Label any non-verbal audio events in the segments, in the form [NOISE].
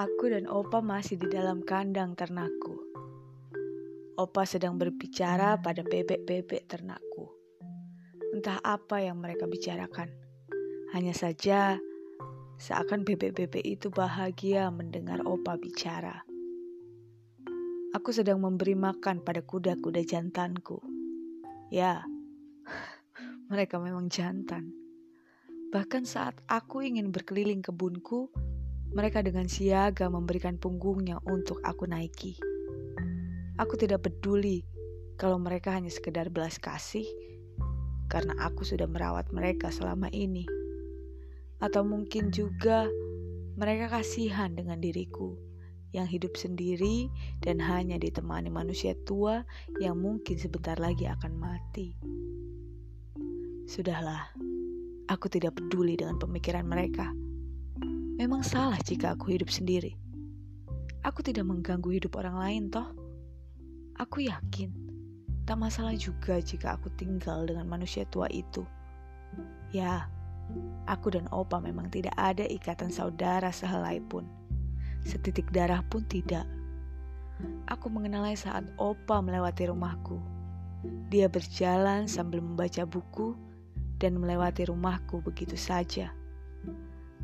Aku dan Opa masih di dalam kandang ternakku. Opa sedang berbicara pada bebek-bebek ternakku. Entah apa yang mereka bicarakan. Hanya saja seakan bebek-bebek itu bahagia mendengar Opa bicara. Aku sedang memberi makan pada kuda-kuda jantanku. Ya, [LAUGHS] mereka memang jantan. Bahkan saat aku ingin berkeliling kebunku, mereka dengan siaga memberikan punggungnya untuk aku naiki. Aku tidak peduli kalau mereka hanya sekedar belas kasih karena aku sudah merawat mereka selama ini. Atau mungkin juga mereka kasihan dengan diriku yang hidup sendiri dan hanya ditemani manusia tua yang mungkin sebentar lagi akan mati. Sudahlah, aku tidak peduli dengan pemikiran mereka. Memang salah jika aku hidup sendiri. Aku tidak mengganggu hidup orang lain toh. Aku yakin tak masalah juga jika aku tinggal dengan manusia tua itu. Ya, aku dan Opa memang tidak ada ikatan saudara sehelai pun. Setitik darah pun tidak. Aku mengenalnya saat Opa melewati rumahku. Dia berjalan sambil membaca buku dan melewati rumahku begitu saja.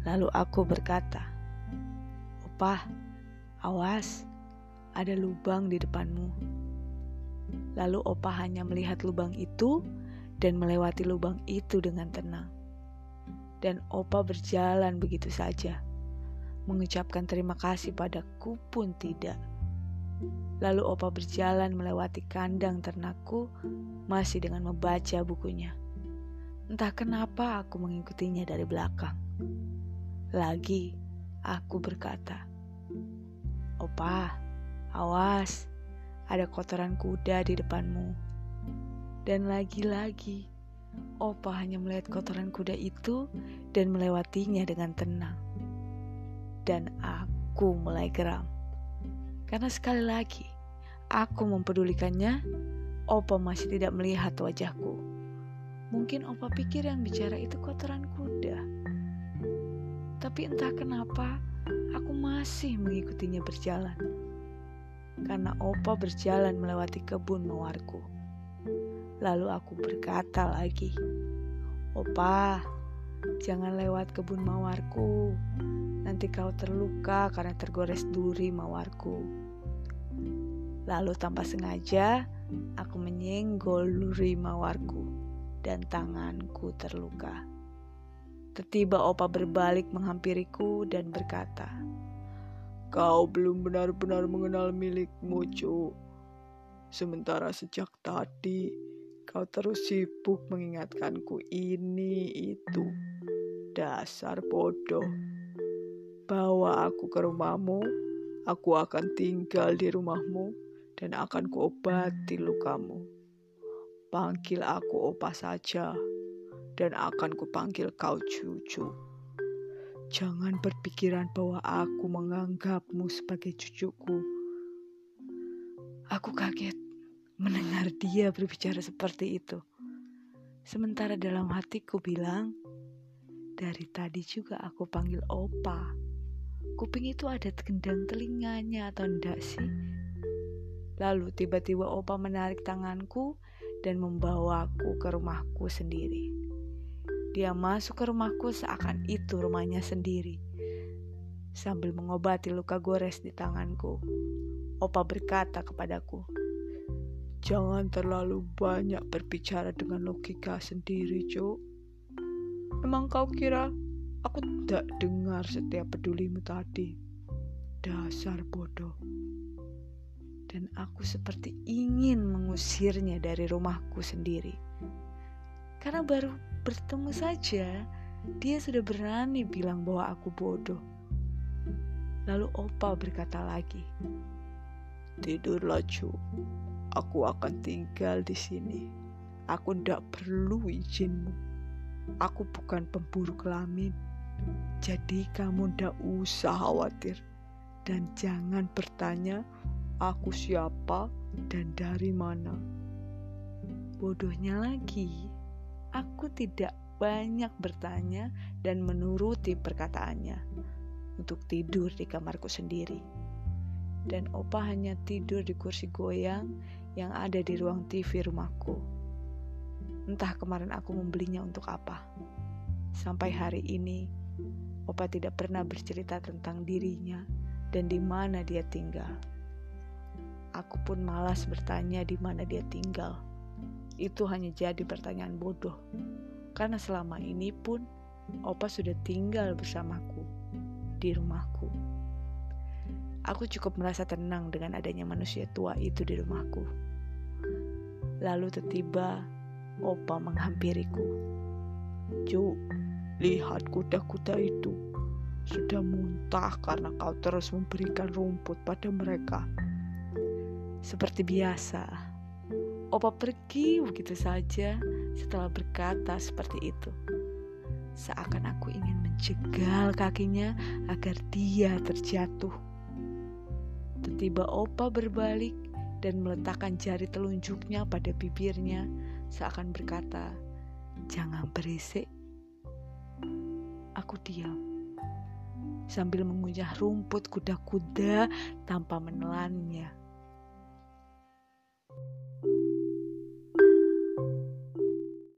Lalu aku berkata, Opa, awas, ada lubang di depanmu. Lalu Opa hanya melihat lubang itu dan melewati lubang itu dengan tenang. Dan Opa berjalan begitu saja, mengucapkan terima kasih padaku pun tidak. Lalu Opa berjalan melewati kandang ternakku masih dengan membaca bukunya. Entah kenapa aku mengikutinya dari belakang. Lagi aku berkata, Opa, awas, ada kotoran kuda di depanmu. Dan lagi-lagi, Opa hanya melihat kotoran kuda itu dan melewatinya dengan tenang. Dan aku mulai geram. Karena sekali lagi, aku mempedulikannya, Opa masih tidak melihat wajahku. Mungkin Opa pikir yang bicara itu kotoran kuda. Tapi entah kenapa aku masih mengikutinya berjalan. Karena Opa berjalan melewati kebun mawarku. Lalu aku berkata lagi, Opa, jangan lewat kebun mawarku. Nanti kau terluka karena tergores duri mawarku. Lalu tanpa sengaja, aku menyenggol duri mawarku dan tanganku terluka. Tiba-tiba Opa berbalik menghampiriku dan berkata, Kau belum benar-benar mengenal milikmu, Cu. Sementara sejak tadi, kau terus sibuk mengingatkanku ini itu. Dasar bodoh. Bawa aku ke rumahmu, aku akan tinggal di rumahmu dan akan kuobati lukamu. Panggil aku opa saja dan akan kupanggil kau cucu. Jangan berpikiran bahwa aku menganggapmu sebagai cucuku. Aku kaget mendengar dia berbicara seperti itu. Sementara dalam hatiku bilang, dari tadi juga aku panggil opa. Kuping itu ada kendang telinganya atau enggak sih? Lalu tiba-tiba opa menarik tanganku dan membawaku ke rumahku sendiri. Dia masuk ke rumahku seakan itu rumahnya sendiri. Sambil mengobati luka gores di tanganku, Opa berkata kepadaku, Jangan terlalu banyak berbicara dengan logika sendiri, Cuk. Emang kau kira aku tidak dengar setiap pedulimu tadi? Dasar bodoh. Dan aku seperti ingin mengusirnya dari rumahku sendiri. Karena baru bertemu saja, dia sudah berani bilang bahwa aku bodoh. Lalu Opa berkata lagi, Tidurlah cu, aku akan tinggal di sini. Aku tidak perlu izinmu. Aku bukan pemburu kelamin. Jadi kamu tidak usah khawatir. Dan jangan bertanya aku siapa dan dari mana. Bodohnya lagi, Aku tidak banyak bertanya dan menuruti perkataannya. untuk tidur di kamarku sendiri. Dan opa hanya tidur di kursi goyang yang ada di ruang TV rumahku. Entah kemarin aku membelinya untuk apa. Sampai hari ini, opa tidak pernah bercerita tentang dirinya dan di mana dia tinggal. Aku pun malas bertanya di mana dia tinggal. Itu hanya jadi pertanyaan bodoh. Karena selama ini pun opa sudah tinggal bersamaku di rumahku. Aku cukup merasa tenang dengan adanya manusia tua itu di rumahku. Lalu tiba opa menghampiriku. Ju, lihat kuda-kuda itu. Sudah muntah karena kau terus memberikan rumput pada mereka. Seperti biasa, opa pergi begitu saja setelah berkata seperti itu. Seakan aku ingin menjegal kakinya agar dia terjatuh. Tiba-tiba Opa berbalik dan meletakkan jari telunjuknya pada bibirnya seakan berkata, "Jangan berisik." Aku diam sambil mengunyah rumput kuda-kuda tanpa menelannya.